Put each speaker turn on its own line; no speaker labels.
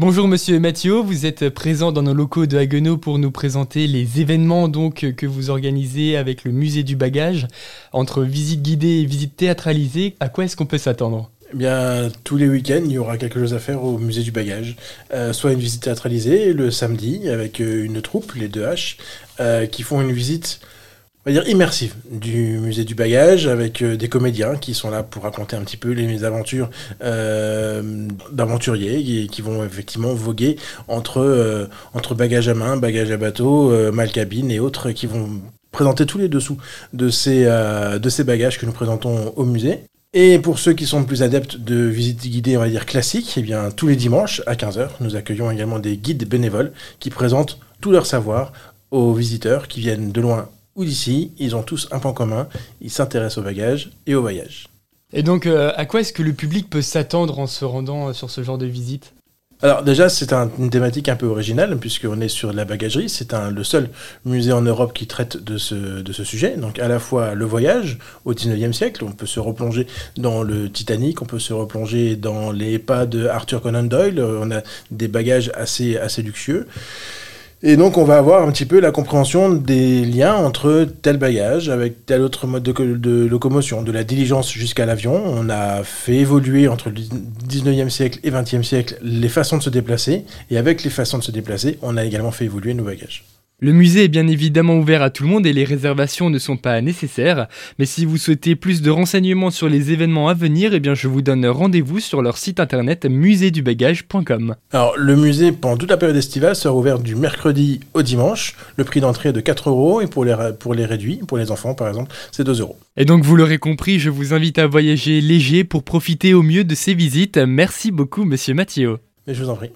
Bonjour Monsieur Mathieu, vous êtes présent dans nos locaux de Haguenau pour nous présenter les événements donc que vous organisez avec le musée du bagage. Entre visite guidée et visite théâtralisée, à quoi est-ce qu'on peut s'attendre?
Eh bien, tous les week-ends, il y aura quelque chose à faire au musée du bagage. Euh, soit une visite théâtralisée le samedi avec euh, une troupe, les deux H, euh, qui font une visite on va dire immersive du musée du bagage avec des comédiens qui sont là pour raconter un petit peu les aventures d'aventuriers qui, vont effectivement voguer entre, entre bagages à main, bagages à bateau, mal cabine et autres qui vont présenter tous les dessous de ces, de ces bagages que nous présentons au musée. Et pour ceux qui sont plus adeptes de visites guidées, on va dire classiques, eh bien, tous les dimanches à 15h, nous accueillons également des guides bénévoles qui présentent tout leur savoir aux visiteurs qui viennent de loin ou d'ici. Ils ont tous un point commun, ils s'intéressent au bagage et au voyage.
Et donc, euh, à quoi est-ce que le public peut s'attendre en se rendant euh, sur ce genre de visite?
Alors déjà, c'est une thématique un peu originale, puisqu'on est sur la bagagerie. C'est le seul musée en Europe qui traite de ce, de ce sujet. Donc à la fois le voyage au 19e siècle, on peut se replonger dans le Titanic, on peut se replonger dans les pas de Arthur Conan Doyle, on a des bagages assez, assez luxueux. Et donc, on va avoir un petit peu la compréhension des liens entre tel bagage avec tel autre mode de, locomotion, de la diligence jusqu'à l'avion. On a fait évoluer entre le 19e siècle et 20e siècle les façons de se déplacer. Et avec les façons de se déplacer, on a également fait évoluer nos bagages.
Le musée est bien évidemment ouvert à tout le monde et les réservations ne sont pas nécessaires, mais si vous souhaitez plus de renseignements sur les événements à venir, eh bien je vous donne rendez-vous sur leur site internet musédubagage.com.
Alors le musée pendant toute la période estivale sera ouvert du mercredi au dimanche, le prix d'entrée est de 4 euros et pour les, pour les réduits, pour les enfants par exemple, c'est 2 euros.
Et donc vous l'aurez compris, je vous invite à voyager léger pour profiter au mieux de ces visites. Merci beaucoup monsieur Mathieu.
Et je vous en prie.